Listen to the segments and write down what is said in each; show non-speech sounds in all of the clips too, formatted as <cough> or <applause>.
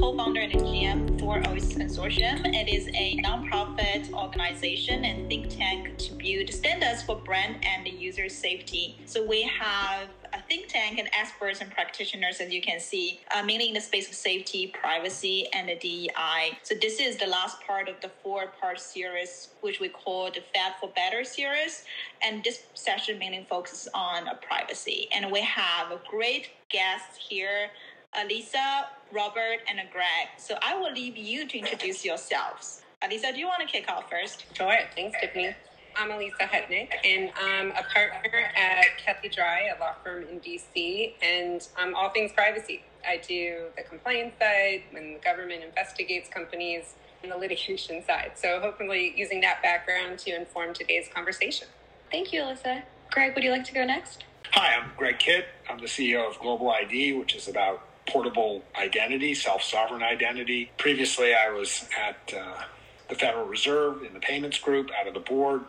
co-founder and GM for Oasis Consortium. It is a nonprofit organization and think tank to build standards for brand and user safety. So we have a think tank and experts and practitioners, as you can see, uh, mainly in the space of safety, privacy, and the DEI. So this is the last part of the four-part series, which we call the Fed for Better series. And this session mainly focuses on privacy. And we have a great guest here, Alisa, Robert, and Greg. So I will leave you to introduce yourselves. Alisa, do you want to kick off first? Sure. Thanks, Tiffany. I'm Alisa Hutnik, and I'm a partner at Kelley Drye, a law firm in DC, and I'm all things privacy. I do the compliance side when the government investigates companies and the litigation side. So hopefully using that background to inform today's conversation. Thank you, Alyssa. Greg, would you like to go next? Hi, I'm Greg Kidd. I'm the CEO of Global ID, which is about portable identity, self sovereign identity. Previously, I was at uh, the Federal Reserve in the payments group, out of the board.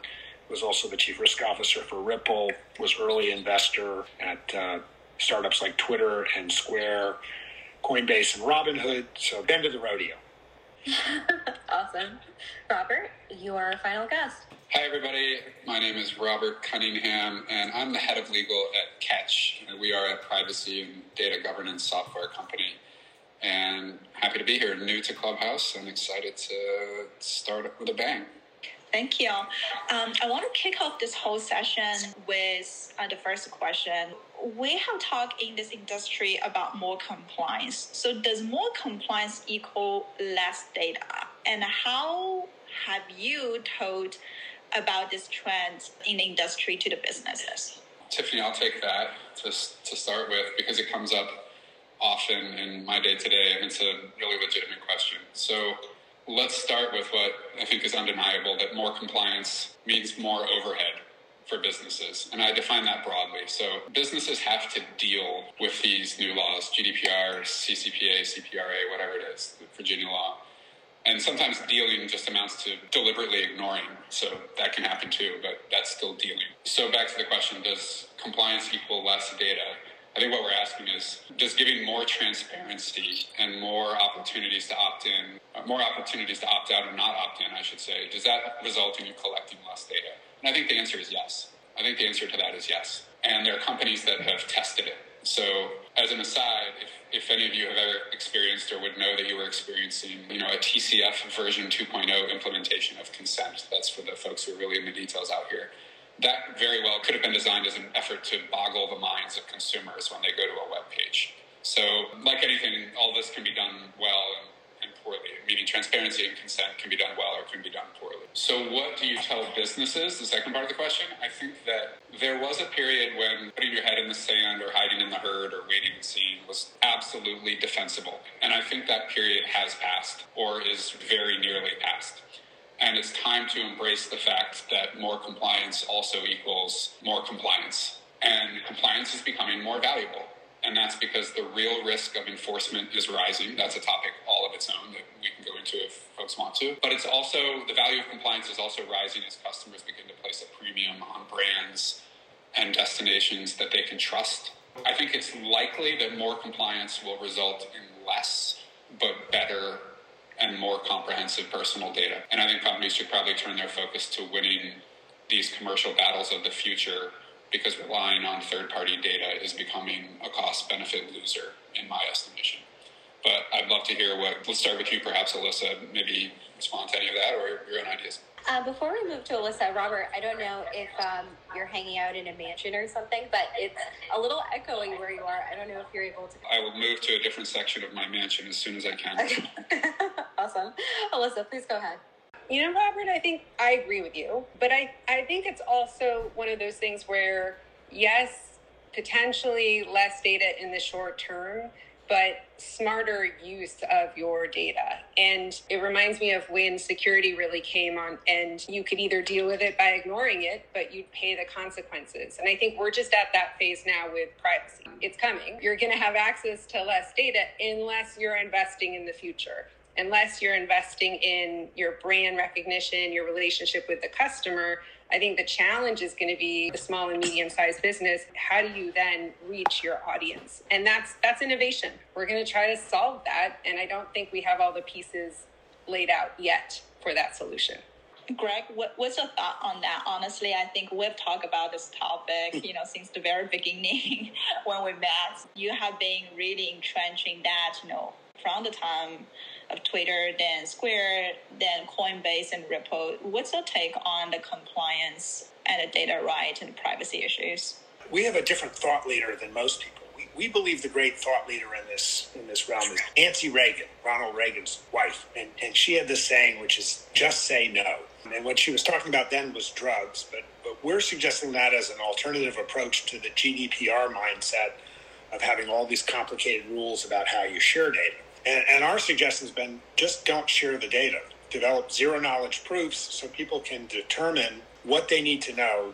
Was also the chief risk officer for Ripple. Was early investor at uh, startups like Twitter and Square, Coinbase and Robinhood. So been to the rodeo. <laughs> awesome, Robert. You are our final guest. Hi, everybody. My name is Robert Cunningham, and I'm the head of legal at Ketch. We are a privacy and data governance software company. And happy to be here, new to Clubhouse, and excited to start with a bang. Thank you. Um, I want to kick off this whole session with uh, the first question. We have talked in this industry about more compliance. So, does more compliance equal less data? And how have you told about this trend in the industry to the businesses? Tiffany, I'll take that to, to start with because it comes up often in my day to day, and it's a really legitimate question. So, let's start with what I think is undeniable that more compliance means more overhead for businesses. And I define that broadly. So businesses have to deal with these new laws, GDPR, CCPA, CPRA, whatever it is, Virginia law. And sometimes dealing just amounts to deliberately ignoring. So that can happen too, but that's still dealing. So back to the question, does compliance equal less data? I think what we're asking is does giving more transparency and more opportunities to opt in, uh, more opportunities to opt out and not opt in, I should say, does that result in you collecting less data? And I think the answer is yes. I think the answer to that is yes. And there are companies that have tested it. So, as an aside, if, if any of you have ever experienced or would know that you were experiencing, you know, a TCF version 2.0 implementation of consent, that's for the folks who are really in the details out here that very well could have been designed as an effort to boggle the minds of consumers when they go to a web page. So, like anything, all this can be done well poorly, meaning transparency and consent can be done well or can be done poorly. So, what do you tell businesses? The second part of the question. I think that there was a period when putting your head in the sand or hiding in the herd or waiting and seeing was absolutely defensible. And I think that period has passed or is very nearly passed. And it's time to embrace the fact that more compliance also equals more compliance. And compliance is becoming more valuable. And that's because the real risk of enforcement is rising. That's a topic all of its own that we can go into if folks want to. But it's also, the value of compliance is also rising as customers begin to place a premium on brands and destinations that they can trust. I think it's likely that more compliance will result in less, but better and more comprehensive personal data. And I think companies should probably turn their focus to winning these commercial battles of the future because relying on third party data is becoming a cost benefit loser, in my estimation. But I'd love to hear what, let's start with you, perhaps, Alyssa, maybe respond to any of that or your own ideas. Uh, before we move to Alyssa, Robert, I don't know if um, you're hanging out in a mansion or something, but it's a little echoey where you are. I don't know if you're able to. I will move to a different section of my mansion as soon as I can. Okay. <laughs> awesome. Alyssa, please go ahead. You know, Robert, I think I agree with you, but I, I think it's also one of those things where, yes, potentially less data in the short term, but smarter use of your data. And it reminds me of when security really came on, and you could either deal with it by ignoring it, but you'd pay the consequences. And I think we're just at that phase now with privacy. It's coming. You're going to have access to less data unless you're investing in the future. Unless you're investing in your brand recognition, your relationship with the customer, I think the challenge is going to be the small and medium sized business. How do you then reach your audience? And that's that's innovation. We're going to try to solve that and I don't think we have all the pieces laid out yet for that solution. Greg, what, what's your thought on that? Honestly, I think we've talked about this topic, you know, since the very beginning <laughs> when we met. You have been really entrenching that, you know, from the time of Twitter, then Square, then Coinbase and Ripple. What's your take on the compliance and the data right and privacy issues? We have a different thought leader than most people. We, we believe the great thought leader in this in this realm is Nancy Reagan, Ronald Reagan's wife, and and she had this saying, which is just say no. And what she was talking about then was drugs, but but we're suggesting that as an alternative approach to the GDPR mindset of having all these complicated rules about how you share data. And, and our suggestion has been just don't share the data. Develop zero knowledge proofs so people can determine what they need to know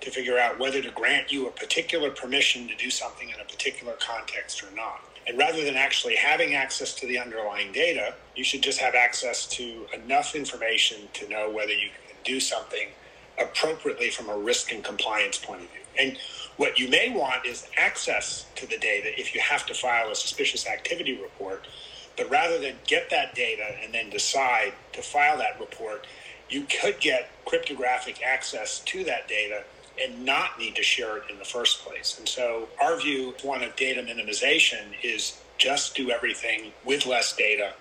to figure out whether to grant you a particular permission to do something in a particular context or not. And rather than actually having access to the underlying data, you should just have access to enough information to know whether you can do something appropriately from a risk and compliance point of view. And what you may want is access to the data if you have to file a suspicious activity report but rather than get that data and then decide to file that report, you could get cryptographic access to that data and not need to share it in the first place. And so our view, one of data minimization, is just do everything with less data,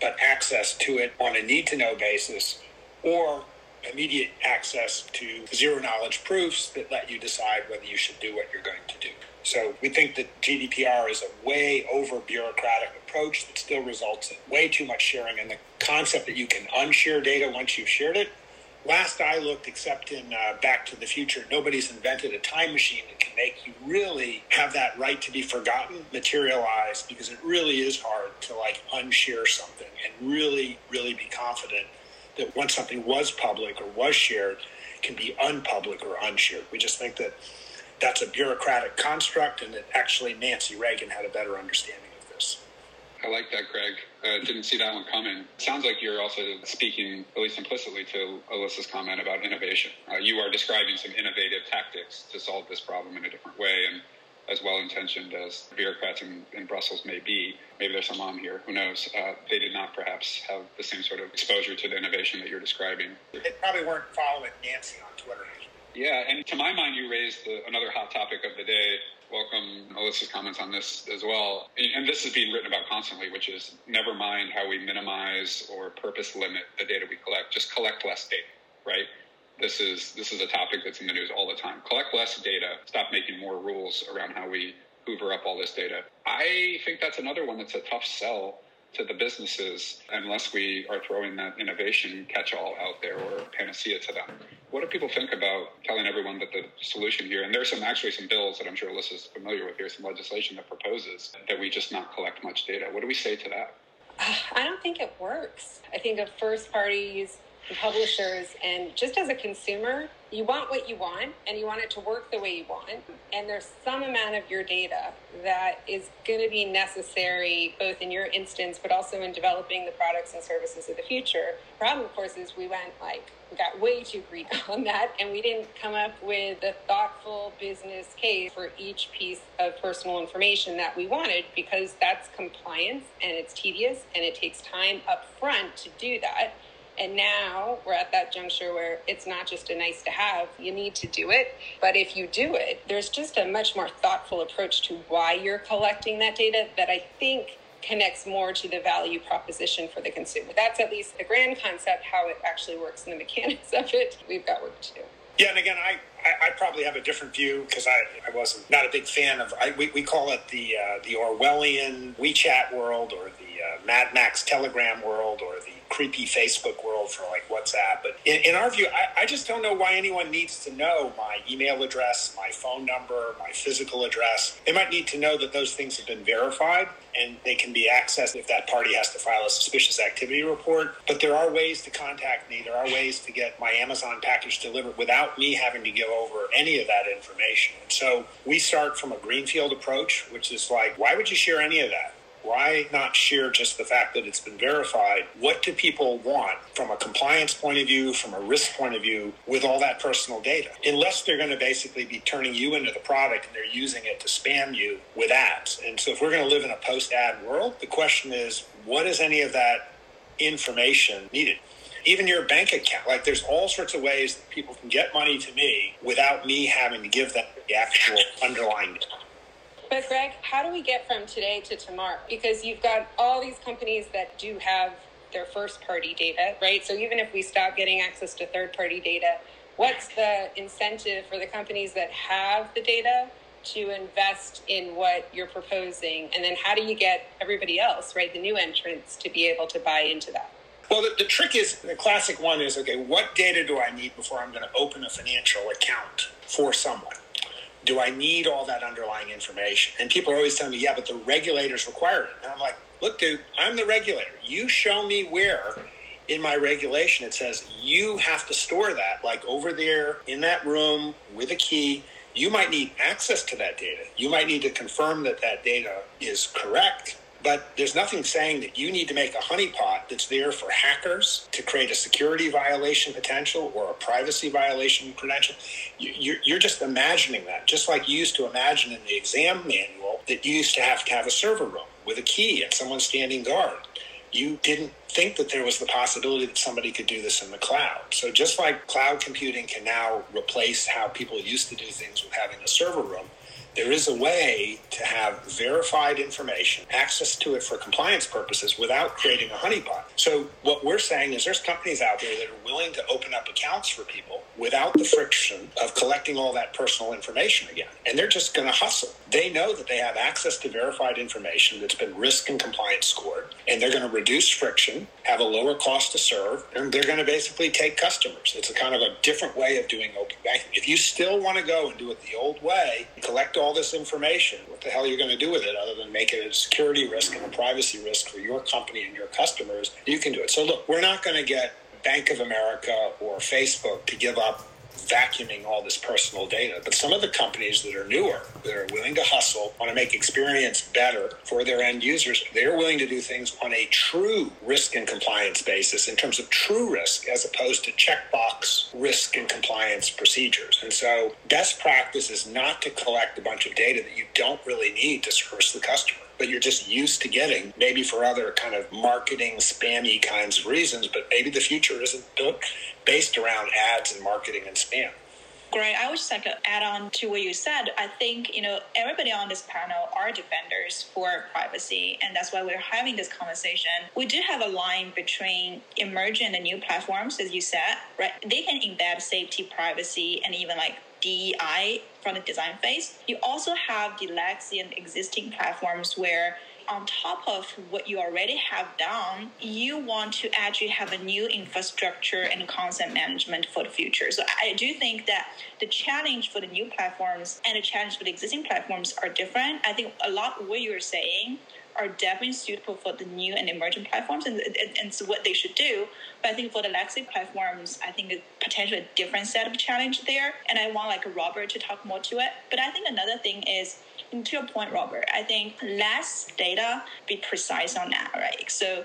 but access to it on a need to know basis or immediate access to zero knowledge proofs that let you decide whether you should do what you're going to do. So we think that GDPR is a way over bureaucratic approach that still results in way too much sharing. And the concept that you can unshare data once you've shared it. Last I looked, except in uh, Back to the Future, nobody's invented a time machine that can make you really have that right to be forgotten materialize because it really is hard to like unshare something and really, really be confident that once something was public or was shared, can be unpublic or unshared. We just think that that's a bureaucratic construct, and that actually Nancy Reagan had a better understanding of this. I like that, Greg. Uh, didn't see that one coming. Sounds like you're also speaking, at least implicitly, to Alyssa's comment about innovation. Uh, you are describing some innovative tactics to solve this problem in a different way, and as well intentioned as bureaucrats in, in, Brussels may be, maybe there's some on here, who knows, uh, they did not perhaps have the same sort of exposure to the innovation that you're describing. They probably weren't following Nancy on Twitter. Yeah, and to my mind, you raised the, another hot topic of the day. Welcome Alyssa's comments on this as well. And, and this is being written about constantly, which is never mind how we minimize or purpose limit the data we collect, just collect less data, right? This is this is a topic that's in the news all the time. Collect less data. Stop making more rules around how we hoover up all this data. I think that's another one that's a tough sell to the businesses unless we are throwing that innovation catch-all out there or panacea to them. What do people think about telling everyone that the solution here, and there's some actually some bills that I'm sure Alyssa's familiar with here, some legislation that proposes that we just not collect much data. What do we say to that? <sighs> I don't think it works. I think of first parties publishers, and just as a consumer, you want what you want and you want it to work the way you want. And there's some amount of your data that is going to be necessary both in your instance, but also in developing the products and services of the future. Problem, of course, is we went like, got way too Greek <laughs> on that and we didn't come up with a thoughtful business case for each piece of personal information that we wanted because that's compliance and it's tedious and it takes time up front to do that. And now we're at that juncture where it's not just a nice to have, you need to do it. But if you do it, there's just a much more thoughtful approach to why you're collecting that data that I think connects more to the value proposition for the consumer. That's at least the grand concept, how it actually works and the <laughs> mechanics of it. We've got work to do. Yeah, and again, I, I, I probably have a different view because I, I wasn't not a big fan of I, we, we call it the uh, the Orwellian WeChat world or the uh, Mad Max Telegram world or the creepy Facebook world for like WhatsApp. But in, in our view, I, I, just don't know why anyone needs to know my email address, my phone number, my physical address. They might need to know that those things have been verified and they can be accessed if that party has to file a suspicious activity report. But there are ways to contact me. There are ways to get my Amazon package delivered without me having to give over any of that information. And so we start from a greenfield approach, which is like, why would you share any of that? Why not share just the fact that it's been verified? What do people want from a compliance point of view, from a risk point of view, with all that personal data? Unless they're going to basically be turning you into the product and they're using it to spam you with ads. And so if we're going to live in a post ad world, the question is, what is any of that information needed? even your bank account. Like there's all sorts of ways that people can get money to me without me having to give them the actual underlying. But Greg, how do we get from today to tomorrow? Because you've got all these companies that do have their first party data, right? So even if we stop getting access to third party data, what's the incentive for the companies that have the data to invest in what you're proposing? And then how do you get everybody else, right, the new entrants, to be able to buy into that? Well, the, the, trick is the classic one is okay, what data do I need before I'm going to open a financial account for someone? Do I need all that underlying information? And people are always telling me, yeah, but the regulators require it. And I'm like, look, dude, I'm the regulator. You show me where in my regulation it says you have to store that, like over there in that room with a key. You might need access to that data. You might need to confirm that that data is correct but there's nothing saying that you need to make a honeypot that's there for hackers to create a security violation potential or a privacy violation credential. You're just imagining that, just like you used to imagine in the exam manual that you used to have to have a server room with a key and someone standing guard. You didn't think that there was the possibility that somebody could do this in the cloud. So just like cloud computing can now replace how people used to do things with having a server room, there is a way to have verified information, access to it for compliance purposes without creating a honeypot. So, what we're saying is there's companies out there that are willing to open up accounts for people without the friction of collecting all that personal information again. And they're just going to hustle. They know that they have access to verified information that's been risk and compliance scored, and they're going to reduce friction, have a lower cost to serve, and they're going to basically take customers. It's a kind of a different way of doing open banking. If you still want to go and do it the old way, collect all this information, what the hell are you going to do with it other than make it a security risk and a privacy risk for your company and your customers? You can do it. So, look, we're not going to get Bank of America or Facebook to give up vacuuming all this personal data. But some of the companies that are newer, that are willing to hustle, want to make experience better for their end users, they're willing to do things on a true risk and compliance basis in terms of true risk as opposed to checkbox risk and compliance procedures. And so best practice is not to collect a bunch of data that you don't really need to service the customer but you're just used to getting, maybe for other kind of marketing, spammy kinds of reasons, but maybe the future isn't built based around ads and marketing and spam. Great. I would just like to add on to what you said. I think, you know, everybody on this panel are defenders for privacy, and that's why we're having this conversation. We do have a line between emerging and new platforms, as you said, right? They can embed safety, privacy, and even like DEI from the design phase. You also have the legacy and existing platforms where on top of what you already have done, you want to actually have a new infrastructure and content management for the future. So I do think that the challenge for the new platforms and the challenge for the existing platforms are different. I think a lot what you're saying are definitely suitable for the new and emerging platforms and, and, and what they should do. But I think for the legacy platforms, I think potentially a different set of challenge there. And I want like Robert to talk more to it. But I think another thing is to your point, Robert, I think less data, be precise on that, right? So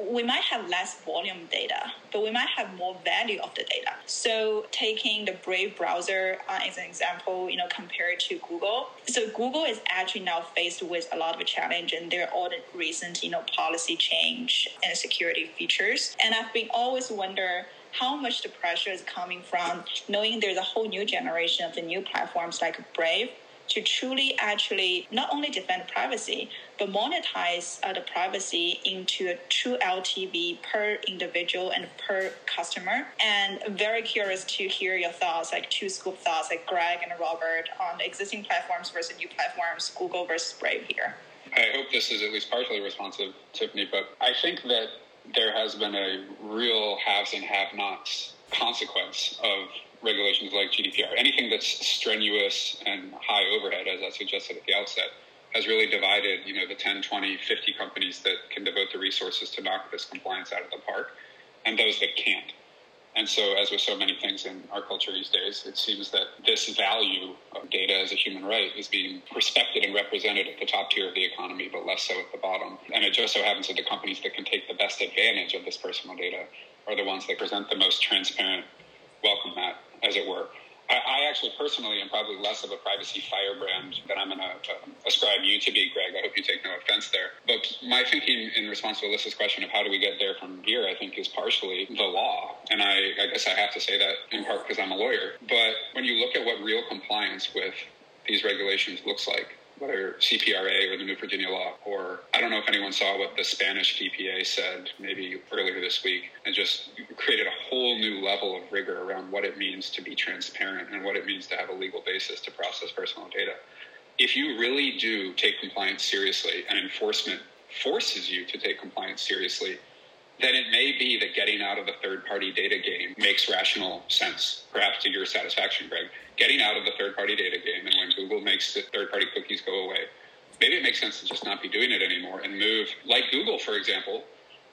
we might have less volume data, but we might have more value of the data. So taking the Brave browser uh, as an example, you know, compared to Google. So Google is actually now faced with a lot of challenge and there are all the recent, you know, policy change and security features. And I've been always wonder how much the pressure is coming from knowing there's a whole new generation of the new platforms like Brave to truly actually not only defend privacy, but monetize uh, the privacy into a true LTV per individual and per customer. And very curious to hear your thoughts, like two scoop thoughts, like Greg and Robert, on existing platforms versus new platforms, Google versus Brave here. I hope this is at least partially responsive, Tiffany, but I think that there has been a real haves and have nots consequence of regulations like GDPR, anything that's strenuous and high overhead, as I suggested at the outset, has really divided, you know, the 10, 20, 50 companies that can devote the resources to knock this compliance out of the park and those that can't. And so, as with so many things in our culture these days, it seems that this value of data as a human right is being respected and represented at the top tier of the economy, but less so at the bottom. And it just so happens that the companies that can take the best advantage of this personal data are the ones that present the most transparent welcome mat, as it were. I, actually personally am probably less of a privacy firebrand than I'm going to uh, ascribe you to be, Greg. I hope you take no offense there. But my thinking in response to Alyssa's question of how do we get there from here, I think is partially the law. And I, I guess I have to say that in part because I'm a lawyer. But when you look at what real compliance with these regulations looks like, whether CPRA or the New Virginia law, or I don't know if anyone saw what the Spanish DPA said maybe earlier this week, and just created a whole new level of rigor around what it means to be transparent and what it means to have a legal basis to process personal data. If you really do take compliance seriously and enforcement forces you to take compliance seriously, then it may be that getting out of the third party data game makes rational sense, perhaps to your satisfaction, Greg. Getting out of the third party data game and when Google makes the third party cookies go away, maybe it makes sense to just not be doing it anymore and move, like Google, for example,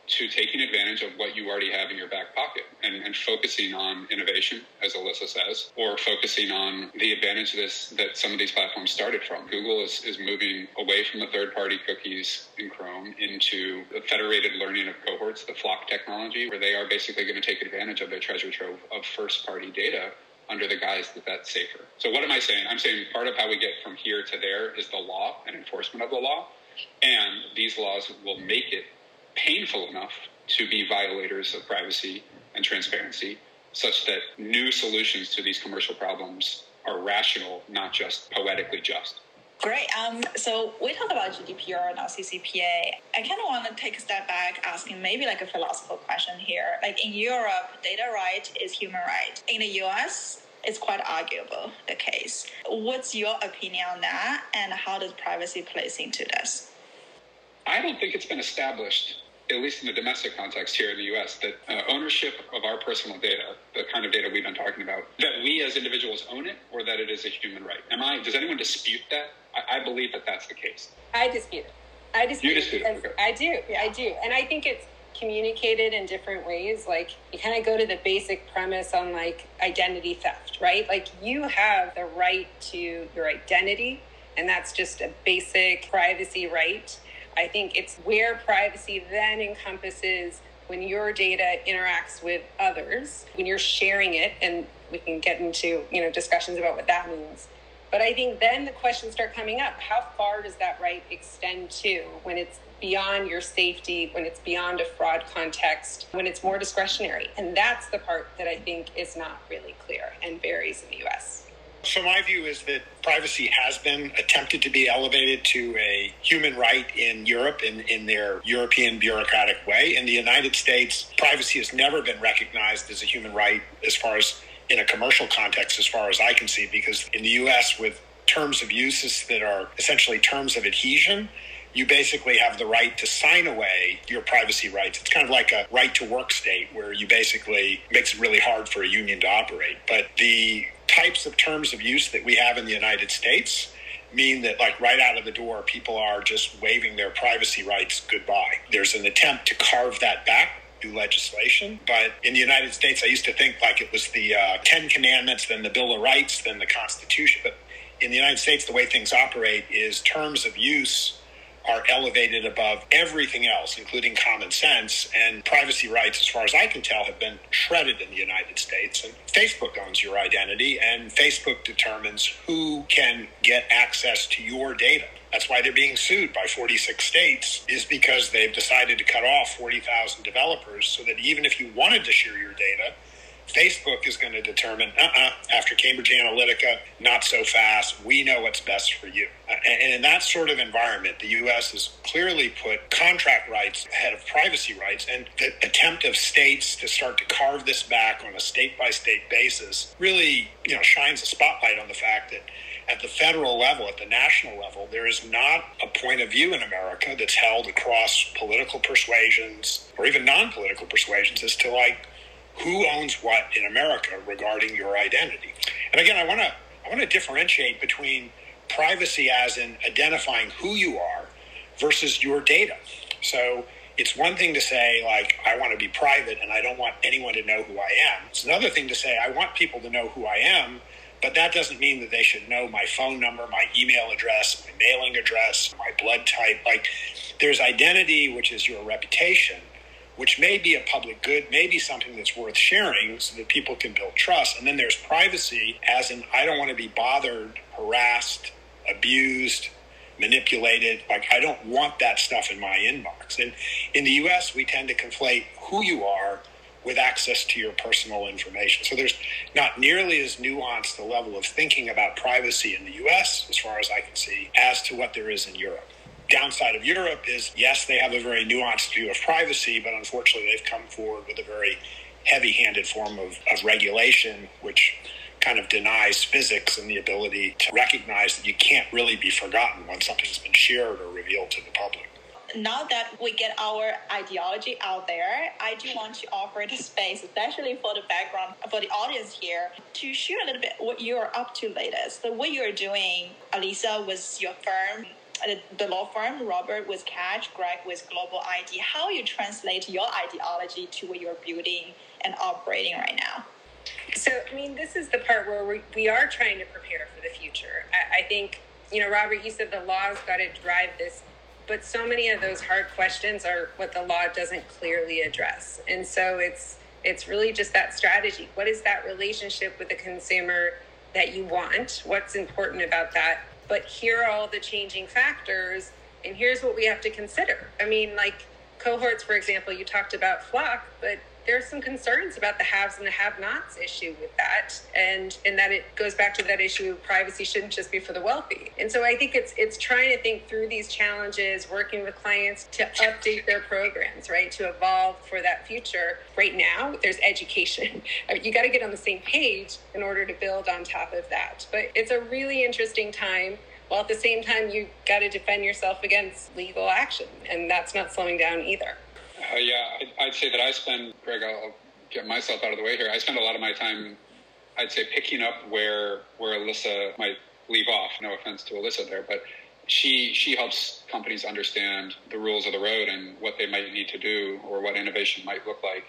to taking advantage of what you already have in your back pocket and, and, focusing on innovation, as Alyssa says, or focusing on the advantage this, that some of these platforms started from. Google is, is moving away from the third party cookies in Chrome into the federated learning of cohorts, the FLoC technology, where they are basically going to take advantage of their treasure trove of first party data under the guise that that's safer. So, what am I saying? I'm saying part of how we get from here to there is the law and enforcement of the law. And these laws will make it painful enough to be violators of privacy and transparency, such that new solutions to these commercial problems are rational, not just poetically just. Great. Um, so we talk about GDPR and CCPA. I kind of want to take a step back, asking maybe like a philosophical question here. Like in Europe, data right is human right. In the US, it's quite arguable the case. What's your opinion on that, and how does privacy plays into this? I don't think it's been established, at least in the domestic context here in the US, that uh, ownership of our personal data, the kind of data we've been talking about, that we as individuals own it or that it is a human right. Am I, does anyone dispute that? I, I believe that that's the case. I dispute it. I dispute, you dispute it. Okay. I do. Yeah. I do. And I think it's communicated in different ways. Like you kind of go to the basic premise on like identity theft, right? Like you have the right to your identity, and that's just a basic privacy right I think it's where privacy then encompasses when your data interacts with others, when you're sharing it, and we can get into you know discussions about what that means. But I think then the questions start coming up: How far does that right extend to when it's beyond your safety, when it's beyond a fraud context, when it's more discretionary? And that's the part that I think is not really clear and varies in the U.S. So, my view is that privacy has been attempted to be elevated to a human right in Europe in, in their European bureaucratic way. In the United States, privacy has never been recognized as a human right as far as in a commercial context, as far as I can see, because in the US, with terms of uses that are essentially terms of adhesion, you basically have the right to sign away your privacy rights. It's kind of like a right to work state where you basically makes it really hard for a union to operate. But the types of terms of use that we have in the United States mean that like right out of the door people are just waving their privacy rights goodbye. There's an attempt to carve that back through legislation but in the united states i used to think like it was the uh, 10 commandments then the bill of rights then the constitution but in the united states the way things operate is terms of use are elevated above everything else, including common sense. And privacy rights, as far as I can tell, have been shredded in the United States. And Facebook owns your identity, and Facebook determines who can get access to your data. That's why they're being sued by 46 states, is because they've decided to cut off 40,000 developers so that even if you wanted to share your data, Facebook is going to determine, uh-uh, after Cambridge Analytica, not so fast. We know what's best for you. Uh, and in that sort of environment, the U.S. has clearly put contract rights ahead of privacy rights. And the attempt of states to start to carve this back on a state by state basis really, you know, shines a spotlight on the fact that at the federal level, at the national level, there is not a point of view in America that's held across political persuasions or even non political persuasions as to like who owns what in America regarding your identity. And again, I want to I want to differentiate between privacy as in identifying who you are versus your data. So It's one thing to say, like, I want to be private and I don't want anyone to know who I am. It's another thing to say, I want people to know who I am, but that doesn't mean that they should know my phone number, my email address, my mailing address, my blood type. Like, there's identity, which is your reputation, which may be a public good, may be something that's worth sharing so that people can build trust. And then there's privacy, as in, I don't want to be bothered, harassed, abused, manipulated. Like, I don't want that stuff in my inbox. And in the US, we tend to conflate who you are with access to your personal information. So there's not nearly as nuanced a level of thinking about privacy in the US, as far as I can see, as to what there is in Europe. Downside of Europe is yes, they have a very nuanced view of privacy, but unfortunately, they've come forward with a very heavy handed form of, of regulation, which kind of denies physics and the ability to recognize that you can't really be forgotten when something's been shared or revealed to the public now that we get our ideology out there, I do want to offer the space, especially for the background, for the audience here, to share a little bit what you're up to latest. So what you're doing, Alisa, with your firm, the law firm, Robert with Ketch, Greg with Global ID. How you translate your ideology to what you're building and operating right now? So, I mean, this is the part where we, we are trying to prepare for the future. I, I think, you know, Robert, you said the law's got to drive this but so many of those hard questions are what the law doesn't clearly address and so it's it's really just that strategy what is that relationship with the consumer that you want what's important about that but here are all the changing factors and here's what we have to consider. I mean like cohorts for example you talked about FLoC, but there's some concerns about the haves and the have-nots issue with that, and and that it goes back to that issue of privacy shouldn't just be for the wealthy. And so I think it's it's trying to think through these challenges, working with clients to update their programs, right, to evolve for that future. Right now, there's education. You got to get on the same page in order to build on top of that. But it's a really interesting time while at the same time you got to defend yourself against legal action and that's not slowing down either uh, yeah, I'd, I'd, say that I spend, Greg, I'll get myself out of the way here. I spend a lot of my time, I'd say, picking up where where Alisa might leave off. No offense to Alyssa there, but she she helps companies understand the rules of the road and what they might need to do or what innovation might look like.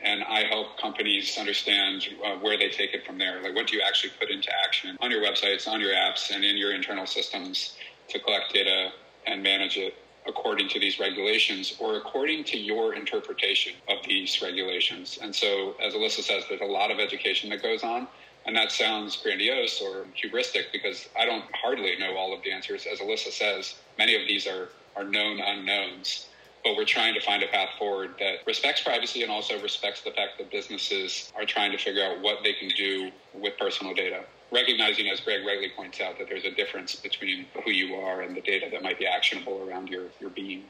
And I help companies understand uh, where they take it from there. Like, what do you actually put into action on your websites, on your apps, and in your internal systems to collect data and manage it according to these regulations or according to your interpretation of these regulations. And so, as Alyssa says, there's a lot of education that goes on. And that sounds grandiose or hubristic because I don't hardly know all of the answers. As Alyssa says, many of these are, are known unknowns. But we're trying to find a path forward that respects privacy and also respects the fact that businesses are trying to figure out what they can do with personal data recognizing, as Greg rightly points out, that there's a difference between who you are and the data that might be actionable around your, your being.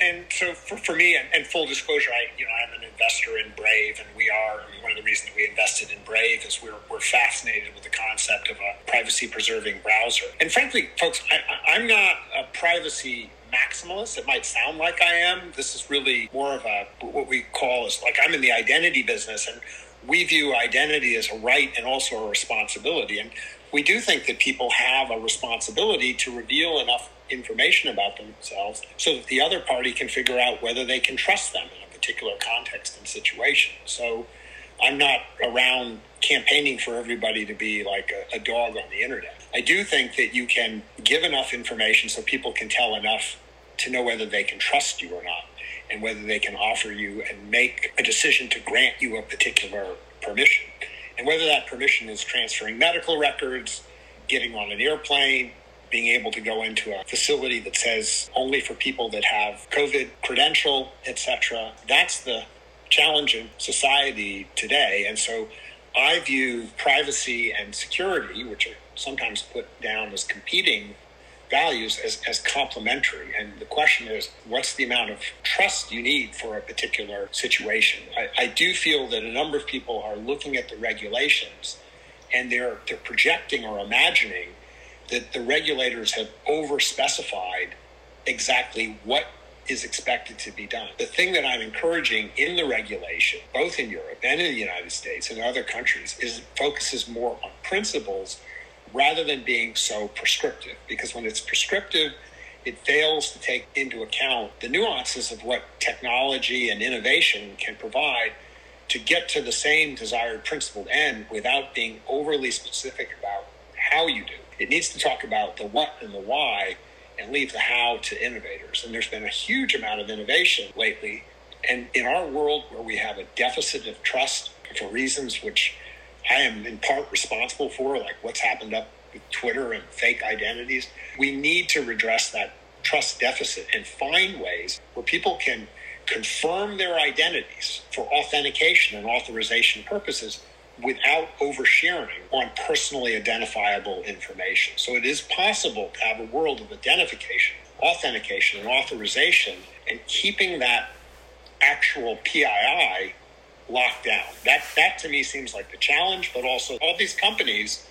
And so for, for me, and, and, full disclosure, I you know I'm an investor in Brave, and we are. One of the reasons we invested in Brave is we're we're fascinated with the concept of a privacy preserving browser. And frankly, folks, I, I'm not a privacy maximalist. It might sound like I am. This is really more of a what we call is like I'm in the identity business, and we view identity as a right and also a responsibility. And we do think that people have a responsibility to reveal enough information about themselves so that the other party can figure out whether they can trust them in a particular context and situation. So I'm not around campaigning for everybody to be like a, a dog on the internet. I do think that you can give enough information so people can tell enough to know whether they can trust you or not and whether they can offer you and make a decision to grant you a particular permission. And whether that permission is transferring medical records, getting on an airplane, being able to go into a facility that says only for people that have COVID credential, etc. That's the challenge in society today. And so I view privacy and security, which are sometimes put down as competing values as, as complementary. And the question is, what's the amount of trust you need for a particular situation? I, I do feel that a number of people are looking at the regulations and they're, they're projecting or imagining that the regulators have over specified exactly what is expected to be done. The thing that I'm encouraging in the regulation, both in Europe and in the United States and other countries, is it focuses more on principles rather than being so prescriptive. Because when it's prescriptive, it fails to take into account the nuances of what technology and innovation can provide to get to the same desired principled end without being overly specific about how you do. It needs to talk about the what and the why and leave the how to innovators. And there's been a huge amount of innovation lately. And in our world where we have a deficit of trust for reasons which I am in part responsible for, like what's happened up with Twitter and fake identities, we need to redress that trust deficit and find ways where people can confirm their identities for authentication and authorization purposes without oversharing on personally identifiable information. So it is possible to have a world of identification, authentication, and authorization, and keeping that actual PII locked down. That that to me seems like the challenge, but also all these companies.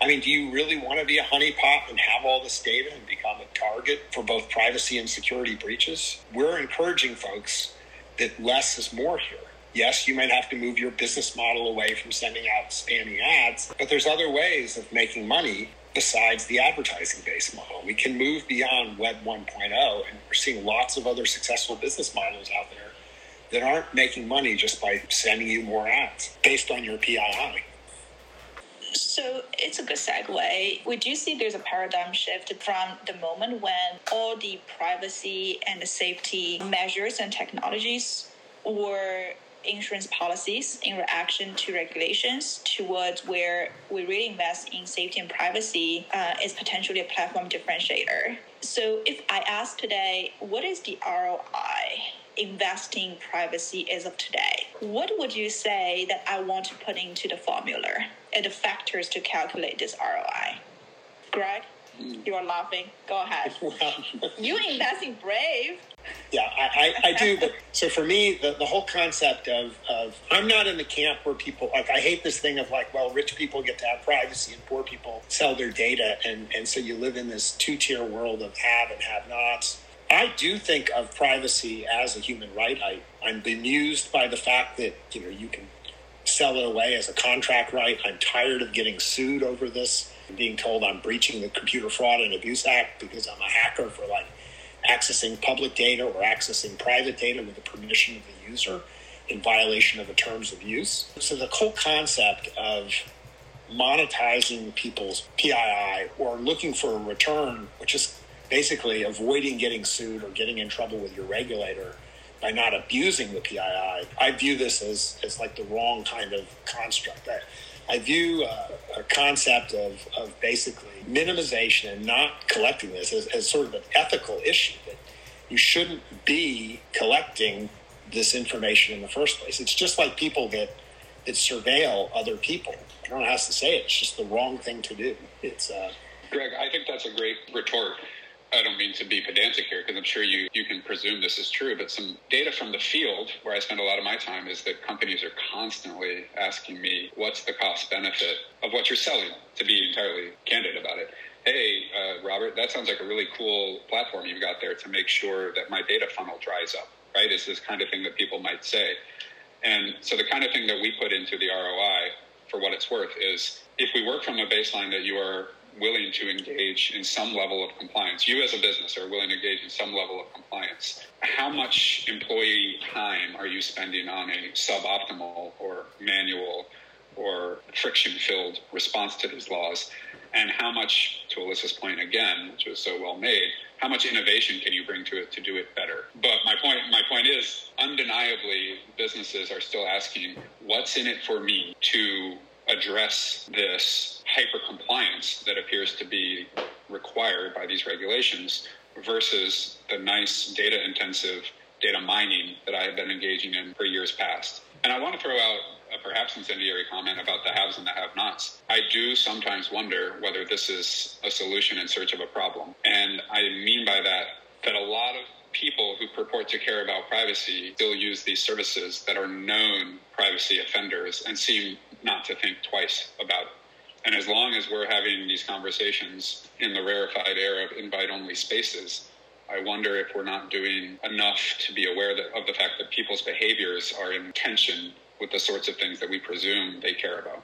I mean, do you really want to be a honeypot and have all this data and become a target for both privacy and security breaches? We're encouraging folks that less is more here yes, you might have to move your business model away from sending out spammy ads, but there's other ways of making money besides the advertising based model. We can move beyond Web 1.0, and we're seeing lots of other successful business models out there that aren't making money just by sending you more ads based on your PII. So it's a good segue. We do see there's a paradigm shift from the moment when all the privacy and the safety measures and technologies were insurance policies in reaction to regulations towards where we really invest in safety and privacy uh, is potentially a platform differentiator. So if I ask today, what is the ROI investing privacy as of today? What would you say that I want to put into the formula and the factors to calculate this ROI? Greg? Hmm. You are laughing. Go ahead. <laughs> you invest in Brave. Yeah, I, I, I, do. But so for me, the, the whole concept of, of I'm not in the camp where people like I hate this thing of like, well, rich people get to have privacy and poor people sell their data, and and so you live in this two tier world of have and have nots. I do think of privacy as a human right. I, I'm bemused by the fact that you know you can sell it away as a contract right. I'm tired of getting sued over this, being told I'm breaching the Computer Fraud and Abuse Act because I'm a hacker for like accessing public data or accessing private data with the permission of the user in violation of the terms of use. So the whole concept of monetizing people's PII or looking for a return, which is basically avoiding getting sued or getting in trouble with your regulator by not abusing the PII, I view this as, as like the wrong kind of construct. I, I view uh, a concept of, of basically minimization and not collecting this as, as sort of an ethical issue that you shouldn't be collecting this information in the first place. It's just like people that, that surveil other people. I don't how to say it. It's just the wrong thing to do. It's uh, Greg, I think that's a great retort. I don't mean to be pedantic here because I'm sure you, you can presume this is true, but some data from the field where I spend a lot of my time is that companies are constantly asking me, what's the cost benefit of what you're selling, to be entirely candid about it. Hey, uh, Robert, that sounds like a really cool platform you've got there to make sure that my data funnel dries up, right? Is this kind of thing that people might say. And so the kind of thing that we put into the ROI, for what it's worth, is if we work from a baseline that you are willing to engage in some level of compliance, you as a business are willing to engage in some level of compliance, how much employee time are you spending on a suboptimal or manual or friction filled response to these laws? And how much, to Alyssa's point again, which was so well made, how much innovation can you bring to it to do it better? But my point, my point is, undeniably, businesses are still asking, what's in it for me to address this hyper compliance that appears to be required by these regulations versus the nice data intensive data mining that I have been engaging in for years past. And I want to throw out a perhaps incendiary comment about the haves and the have nots. I do sometimes wonder whether this is a solution in search of a problem. And I mean by that that a lot of people who purport to care about privacy still use these services that are known privacy offenders and seem not to think twice about. And as long as we're having these conversations in the rarefied air of invite only spaces, I wonder if we're not doing enough to be aware that, of the fact that people's behaviors are in tension with the sorts of things that we presume they care about.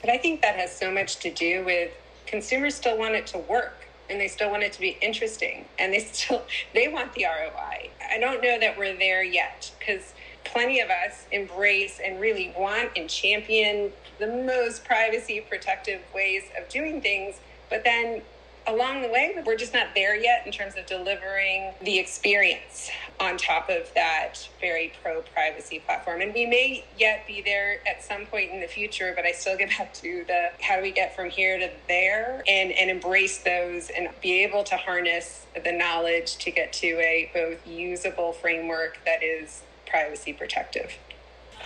But I think that has so much to do with consumers still want it to work. and they still want it to be interesting and they <laughs> still they want the ROI. I don't know that we're there yet because plenty of us embrace and really want and champion the most privacy protective ways of doing things, but then along the way, we're just not there yet in terms of delivering the experience on top of that very pro privacy platform. And we may yet be there at some point in the future, but I still get <laughs> back to the how do we get from here to there and, and embrace those and be able to harness the knowledge to get to a both usable framework that is privacy protective.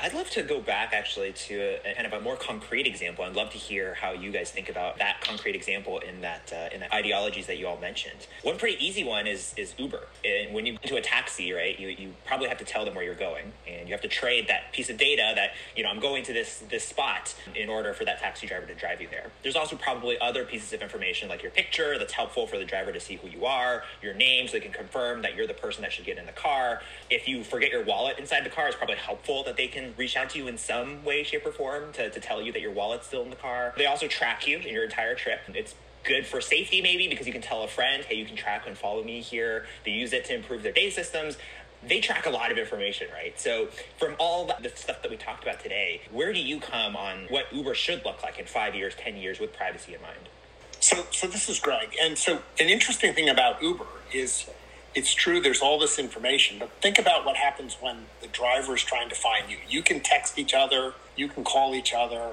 I'd love to go back actually to a, kind of a more concrete example. I'd love to hear how you guys think about that concrete example in that uh, in the ideologies that you all mentioned. One pretty easy one is is Uber. And when you go into a taxi, right, you, you probably have to tell them where you're going, and you have to trade that piece of data that you know I'm going to this this spot in order for that taxi driver to drive you there. There's also probably other pieces of information like your picture that's helpful for the driver to see who you are, your name so they can confirm that you're the person that should get in the car. If you forget your wallet inside the car, it's probably helpful that they can reach out to you in some way, shape, or form to, to tell you that your wallet's still in the car. They also track you in your entire trip. It's good for safety maybe because you can tell a friend, hey, you can track and follow me here. They use it to improve their data systems. They track a lot of information, right? So, from all the stuff that we talked about today, where do you come on what Uber should look like in five years, 10 years with privacy in mind? So, so this is Greg. And so, an interesting thing about Uber is it's true there's all this information but think about what happens when the driver is trying to find you. You can text each other you can call each other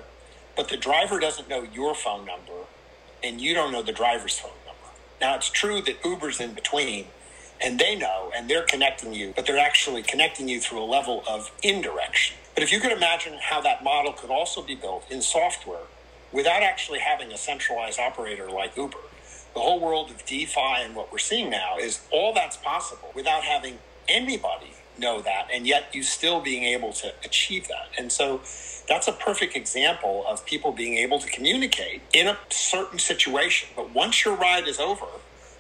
but the driver doesn't know your phone number and you don't know the driver's phone number. Now it's true that uber's in between and they know and they're connecting you but they're actually connecting you through a level of indirection. But if you could imagine how that model could also be built in software without actually having a centralized operator like uber the whole world of DeFi and what we're seeing now is all that's possible without having anybody know that, and yet you still being able to achieve that. And so that's a perfect example of people being able to communicate in a certain situation. But once your ride is over,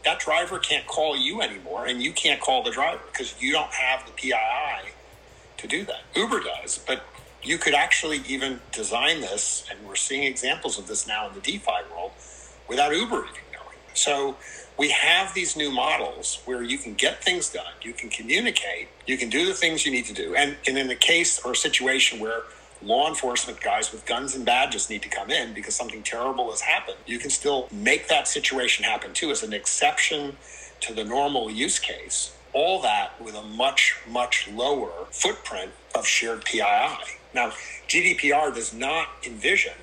that driver can't call you anymore, and you can't call the driver because you don't have the PII to do that. Uber does, but you could actually even design this, and we're seeing examples of this now in the DeFi world, without Uber even so we have these new models where you can get things done, you can communicate, you can do the things you need to do. And, and in a case or situation where law enforcement guys with guns and badges need to come in because something terrible has happened, you can still make that situation happen too as an exception to the normal use case. All that with a much, much lower footprint of shared PII. Now, GDPR does not envision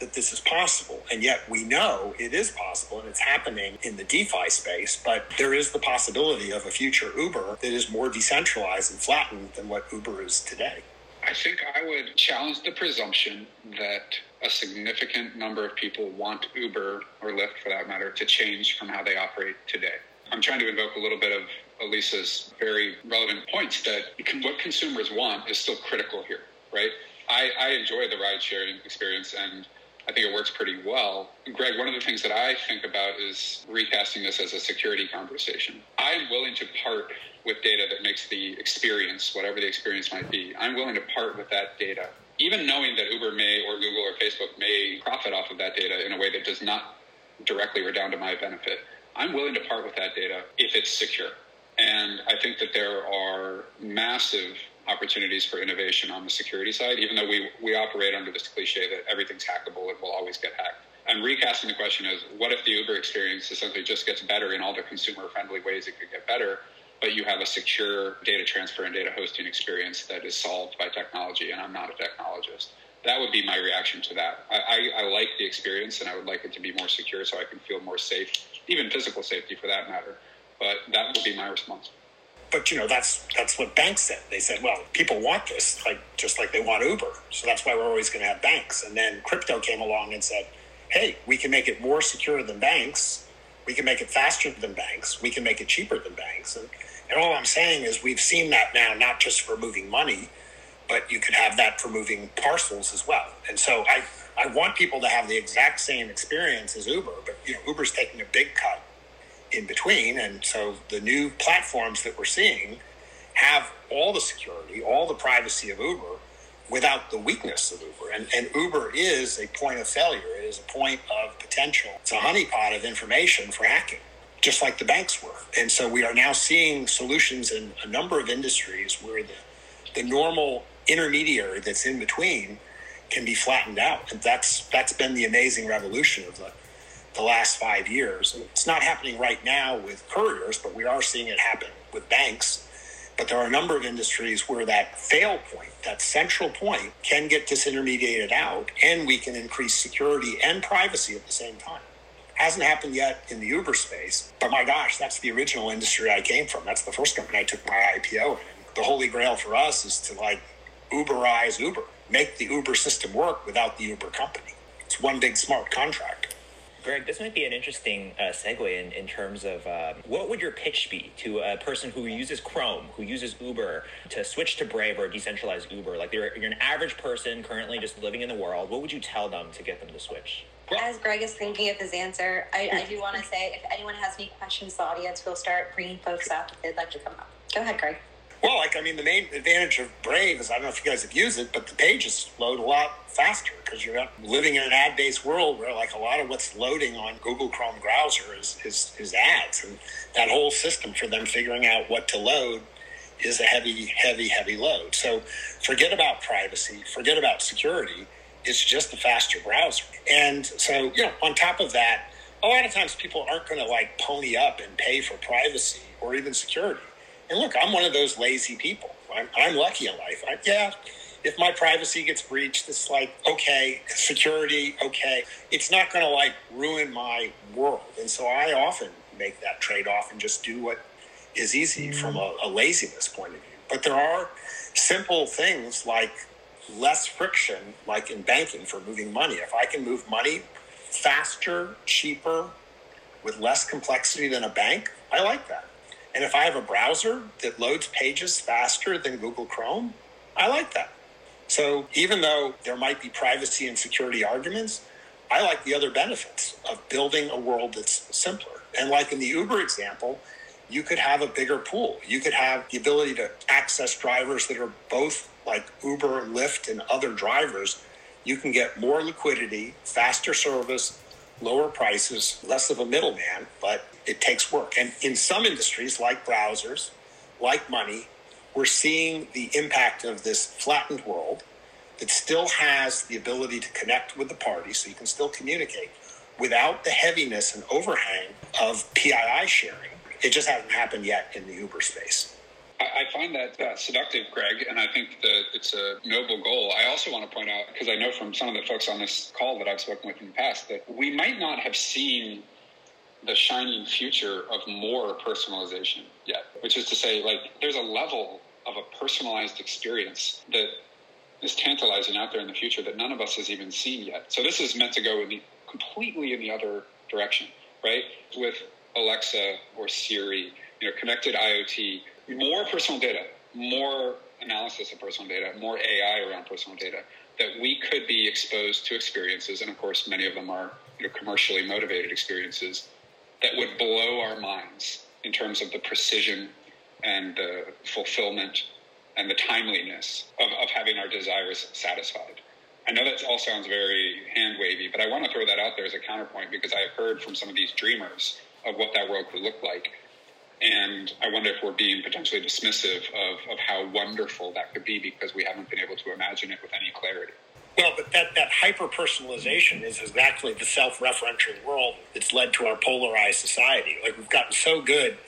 that this is possible. And yet we know it is possible and it's happening in the DeFi space, but there is the possibility of a future Uber that is more decentralized and flattened than what Uber is today. I think I would challenge the presumption that a significant number of people want Uber or Lyft, for that matter, to change from how they operate today. I'm trying to invoke a little bit of Alysa's very relevant points that what consumers want is still critical here, right? I, I enjoy the ride sharing experience and I think it works pretty well. Greg, one of the things that I think about is recasting this as a security conversation. I'm willing to part with data that makes the experience, whatever the experience might be, I'm willing to part with that data. Even knowing that Uber may or Google or Facebook may profit off of that data in a way that does not directly redound to my benefit, I'm willing to part with that data if it's secure. And I think that there are massive opportunities for innovation on the security side, even though we, we operate under this cliche that everything's hackable and will always get hacked. And recasting the question is what if the Uber experience essentially just gets better in all the consumer friendly ways it could get better, but you have a secure data transfer and data hosting experience that is solved by technology, and I'm not a technologist. That would be my reaction to that. I, I, I like the experience and I would like it to be more secure so I can feel more safe, even physical safety for that matter. But that would be my response but you know that's that's what banks said. They said, well, people want this, like just like they want Uber, so that's why we're always going to have banks. And then crypto came along and said, hey, we can make it more secure than banks, we can make it faster than banks, we can make it cheaper than banks. And, and all I'm saying is we've seen that now, not just for moving money, but you could have that for moving parcels as well. And so I I want people to have the exact same experience as Uber, but you know Uber's taking a big cut in between. And so the new platforms that we're seeing have all the security, all the privacy of Uber without the weakness of Uber. And, and Uber is a point of failure, it is a point of potential. It's a honeypot of information for hacking. just like the banks were. And so we are now seeing solutions in a number of industries where the, the normal intermediary that's in between can be flattened out. And that's that's been the amazing revolution of the the last five years. It's not happening right now with couriers, but we are seeing it happen with banks. But there are a number of industries where that fail point, that central point, can get disintermediated out, and we can increase security and privacy at the same time. Hasn't happened yet in the Uber space, but my gosh, that's the original industry I came from. That's the first company I took my IPO in. The holy grail for us is to like Uberize Uber, make the Uber system work without the Uber company. It's one big smart contract. Greg, this might be an interesting uh, segue in, in terms of uh, what would your pitch be to a person who uses Chrome, who uses Uber, to switch to Brave or decentralized Uber? Like you're, you're an average person currently just living in the world. What would you tell them to get them to switch? As Greg is thinking of his answer, I, I do want to say if anyone has any questions, the audience will start bringing folks up if they'd like to come up. Go ahead, Greg. Well, like I mean, the main advantage of Brave is I don't know if you guys have used it, but the pages load a lot faster because you're living in an ad-based world where like a lot of what's loading on Google Chrome browser is, is is ads, and that whole system for them figuring out what to load is a heavy, heavy, heavy load. So forget about privacy, forget about security. It's just a faster browser, and so you know, on top of that, a lot of times people aren't going to like pony up and pay for privacy or even security and look, I'm one of those lazy people. I'm, I'm lucky in life. I, yeah, if my privacy gets breached, it's like, okay, security, okay. It's not going to like ruin my world. And so I often make that trade off and just do what is easy mm-hmm. from a, a laziness point of view. But there are simple things like less friction, like in banking for moving money. If I can move money faster, cheaper, with less complexity than a bank, I like that. And if I have a browser that loads pages faster than Google Chrome, I like that. So even though there might be privacy and security arguments, I like the other benefits of building a world that's simpler. And like in the Uber example, you could have a bigger pool. You could have the ability to access drivers that are both like Uber, Lyft, and other drivers. You can get more liquidity, faster service, lower prices, less of a middleman, but it takes work. And in some industries, like browsers, like money, we're seeing the impact of this flattened world that still has the ability to connect with the party, so you can still communicate without the heaviness and overhang of PII sharing. It just hasn't happened yet in the Uber space. I find that uh, seductive, Greg, and I think that it's a noble goal. I also want to point out, because I know from some of the folks on this call that I've spoken with in the past, that we might not have seen the shining future of more personalization yet, which is to say, like, there's a level of a personalized experience that is tantalizing out there in the future that none of us has even seen yet. So this is meant to go in the, completely in the other direction, right? With Alexa or Siri, you know, connected IoT more personal data, more analysis of personal data, more AI around personal data, that we could be exposed to experiences, and of course, many of them are you know, commercially motivated experiences that would blow our minds in terms of the precision and the fulfillment and the timeliness of, of having our desires satisfied. I know that all sounds very hand wavy, but I want to throw that out there as a counterpoint because I have heard from some of these dreamers of what that world could look like and I wonder if we're being potentially dismissive of, of how wonderful that could be because we haven't been able to imagine it with any clarity. Well, but that, that hyper personalization is exactly the self referential world that's led to our polarized society. Like, we've gotten so good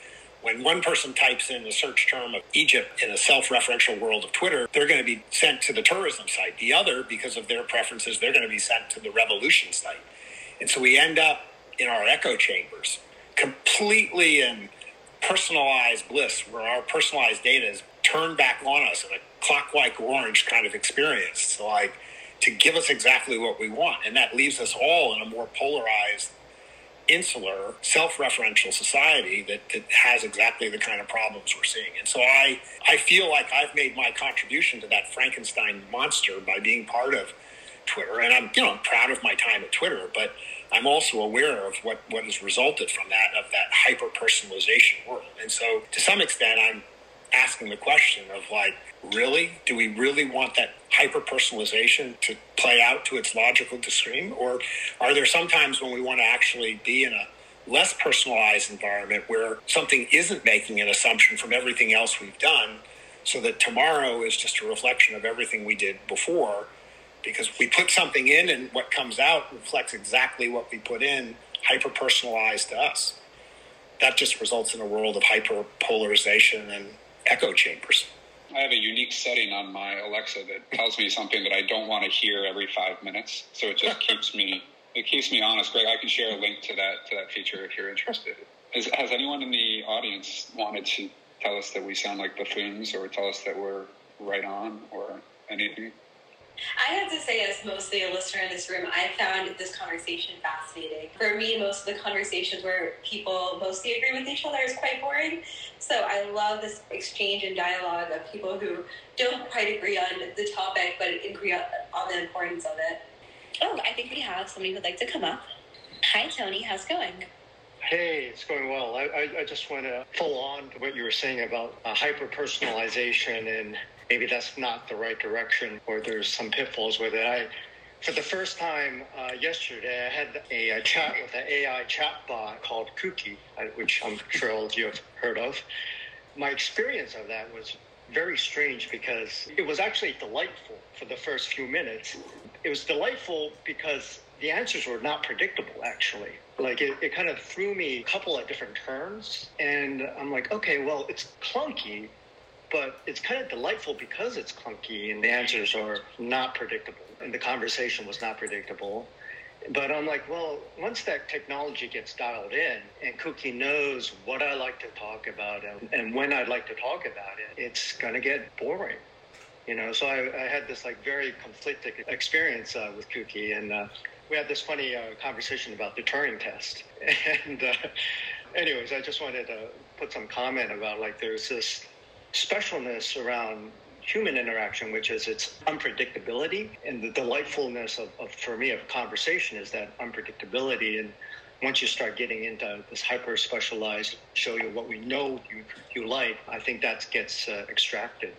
when one person types in the search term of Egypt in a self referential world of Twitter, they're going to be sent to the tourism site. The other, because of their preferences, they're going to be sent to the revolution site. And so we end up in our echo chambers completely in personalized bliss where our personalized data is turned back on us in a Clockwork Orange kind of experience like to give us exactly what we want. And that leaves us all in a more polarized insular self-referential society that, that has exactly the kind of problems we're seeing. And so i i feel like i've made my contribution to that frankenstein monster by being part of twitter. And i'm you know proud of my time at twitter but I'm also aware of what, what has resulted from that, of that hyper personalization world. And so to some extent, I'm asking the question of like, really? Do we really want that hyper personalization to play out to its logical extreme? Or are there some times when we want to actually be in a less personalized environment where something isn't making an assumption from everything else we've done so that tomorrow is just a reflection of everything we did before because we put something in and what comes out reflects exactly what we put in hyper personalized to us that just results in a world of hyper polarization and echo chambers I have a unique setting on my Alexa that tells me something that I don't want to hear every five minutes. So it just keeps me it keeps me honest. Greg, I can share a link to that to that feature if you're interested. Has anyone in the audience wanted to tell us that we sound like buffoons, or tell us that we're right on, or anything? I have to say, as mostly a listener in this room, I found this conversation fascinating. For me, most of the conversations where people mostly agree with each other is quite boring. So I love this exchange and dialogue of people who don't quite agree on the topic, but agree on the importance of it. Oh, I think we have somebody who'd like to come up. Hi, Tony. How's it going? Hey, it's going well. I, I, I just want to follow on to what you were saying about uh, hyper personalization and maybe that's not the right direction or there's some pitfalls with it. I, for the first time uh, yesterday, I had a, a, chat with an AI chatbot called Kuki, uh, which I'm sure all of you have heard of. My experience of that was very strange because it was actually delightful for the first few minutes. It was delightful because the answers were not predictable, actually. Like it, it kind of threw me a couple of different turns, and I'm like, okay, well, it's clunky, but it's kind of delightful because it's clunky and the answers are not predictable and the conversation was not predictable. But I'm like, well, once that technology gets dialed in and Kuki knows what I like to talk about and, and when I'd like to talk about it, it's going to get boring. You know, so I, I had this like very conflicted experience uh, with Kuki, and uh, we had this funny uh, conversation about the Turing test. <laughs> And uh, anyways, I just wanted to put some comment about like there's this specialness around human interaction, which is its unpredictability and the delightfulness of, of, for me, of conversation is that unpredictability. And once you start getting into this hyper specialized, show you what we know you, you like, I think that gets uh, extracted.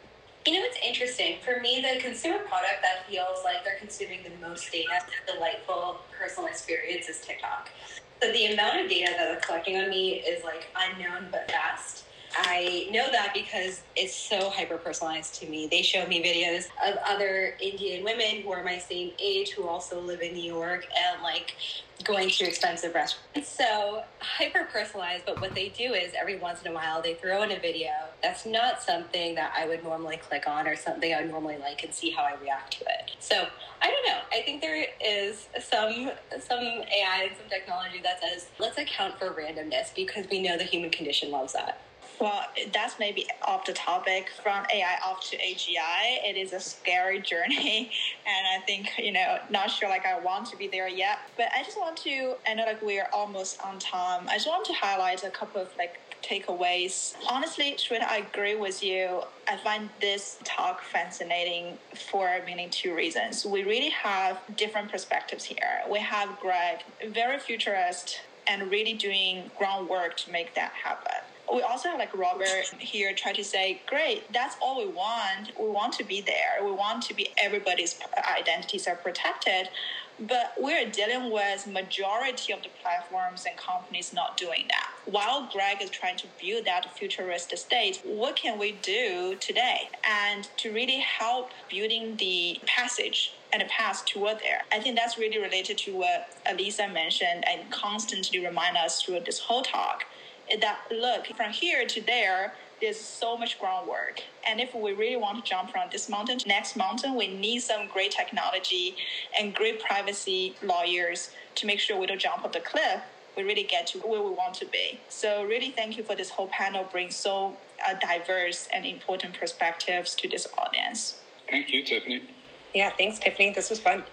You know, it's interesting. For me, the consumer product that feels like they're consuming the most data, delightful personal experience is TikTok. So the amount of data that they're collecting on me is like unknown but vast. I know that because it's so hyper personalized to me. They show me videos of other Indian women who are my same age who also live in New York and like going to expensive restaurants. So hyper personalized, but what they do is every once in a while they throw in a video that's not something that I would normally click on or something I would normally like and see how I react to it. So I don't know. I think there is some some AI and some technology that says let's account for randomness because we know the human condition loves that. Well, that's maybe off the topic from AI off to AGI. It is a scary journey, <laughs> and I think you know, not sure like I want to be there yet. But I just want to. I know like we are almost on time. I just want to highlight a couple of like takeaways. Honestly, Shweta, I agree with you. I find this talk fascinating for mainly two reasons. We really have different perspectives here. We have Greg, very futurist, and really doing groundwork to make that happen we also have like Robert here try to say, great, that's all we want. We want to be there. We want to be everybody's identities are protected. But we're dealing with majority of the platforms and companies not doing that. While Greg is trying to build that futuristic state, what can we do today? And to really help building the passage and a path toward there. I think that's really related to what Alysa mentioned and constantly remind us through this whole talk that look from here to there there's so much groundwork. And if we really want to jump from this mountain to next mountain, we need some great technology and great privacy lawyers to make sure we don't jump off the cliff. We really get to where we want to be. So really thank you for this whole panel bring so uh, diverse and important perspectives to this audience. Thank you, Tiffany. Yeah, thanks, Tiffany. This was fun.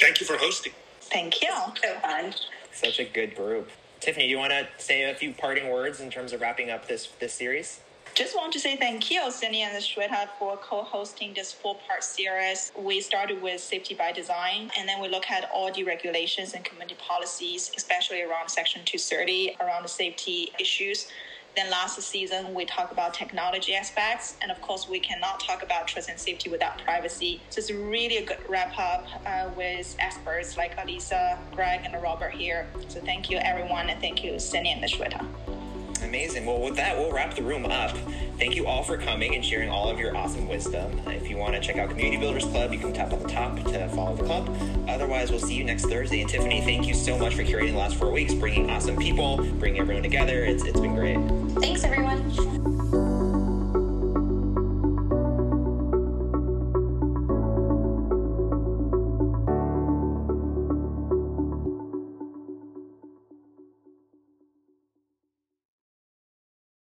Thank you for hosting. Thank you. So fun. Such a good group. Tiffany, do you want to say a few parting words in terms of wrapping up this this series? Just want to say thank you, Cindy and Shweta, for co-hosting this four-part series. We started with safety by design, and then we look at all the regulations and community policies, especially around Section 230, around the safety issues. Then last season, we talk about technology aspects. And of course, we cannot talk about trust and safety without privacy. So it's really a good wrap up uh, with experts like Alysa, Greg, and Robert here. So thank you, everyone. And thank you, Cindy and Shweta. Amazing. Well, with that, we'll wrap the room up. Thank you all for coming and sharing all of your awesome wisdom. If you want to check out Community Builders Club, you can tap on the top to follow the club. Otherwise, we'll see you next Thursday. And Tiffany, thank you so much for curating the last four weeks, bringing awesome people, bringing everyone together. It's, it's been great. Thanks, everyone.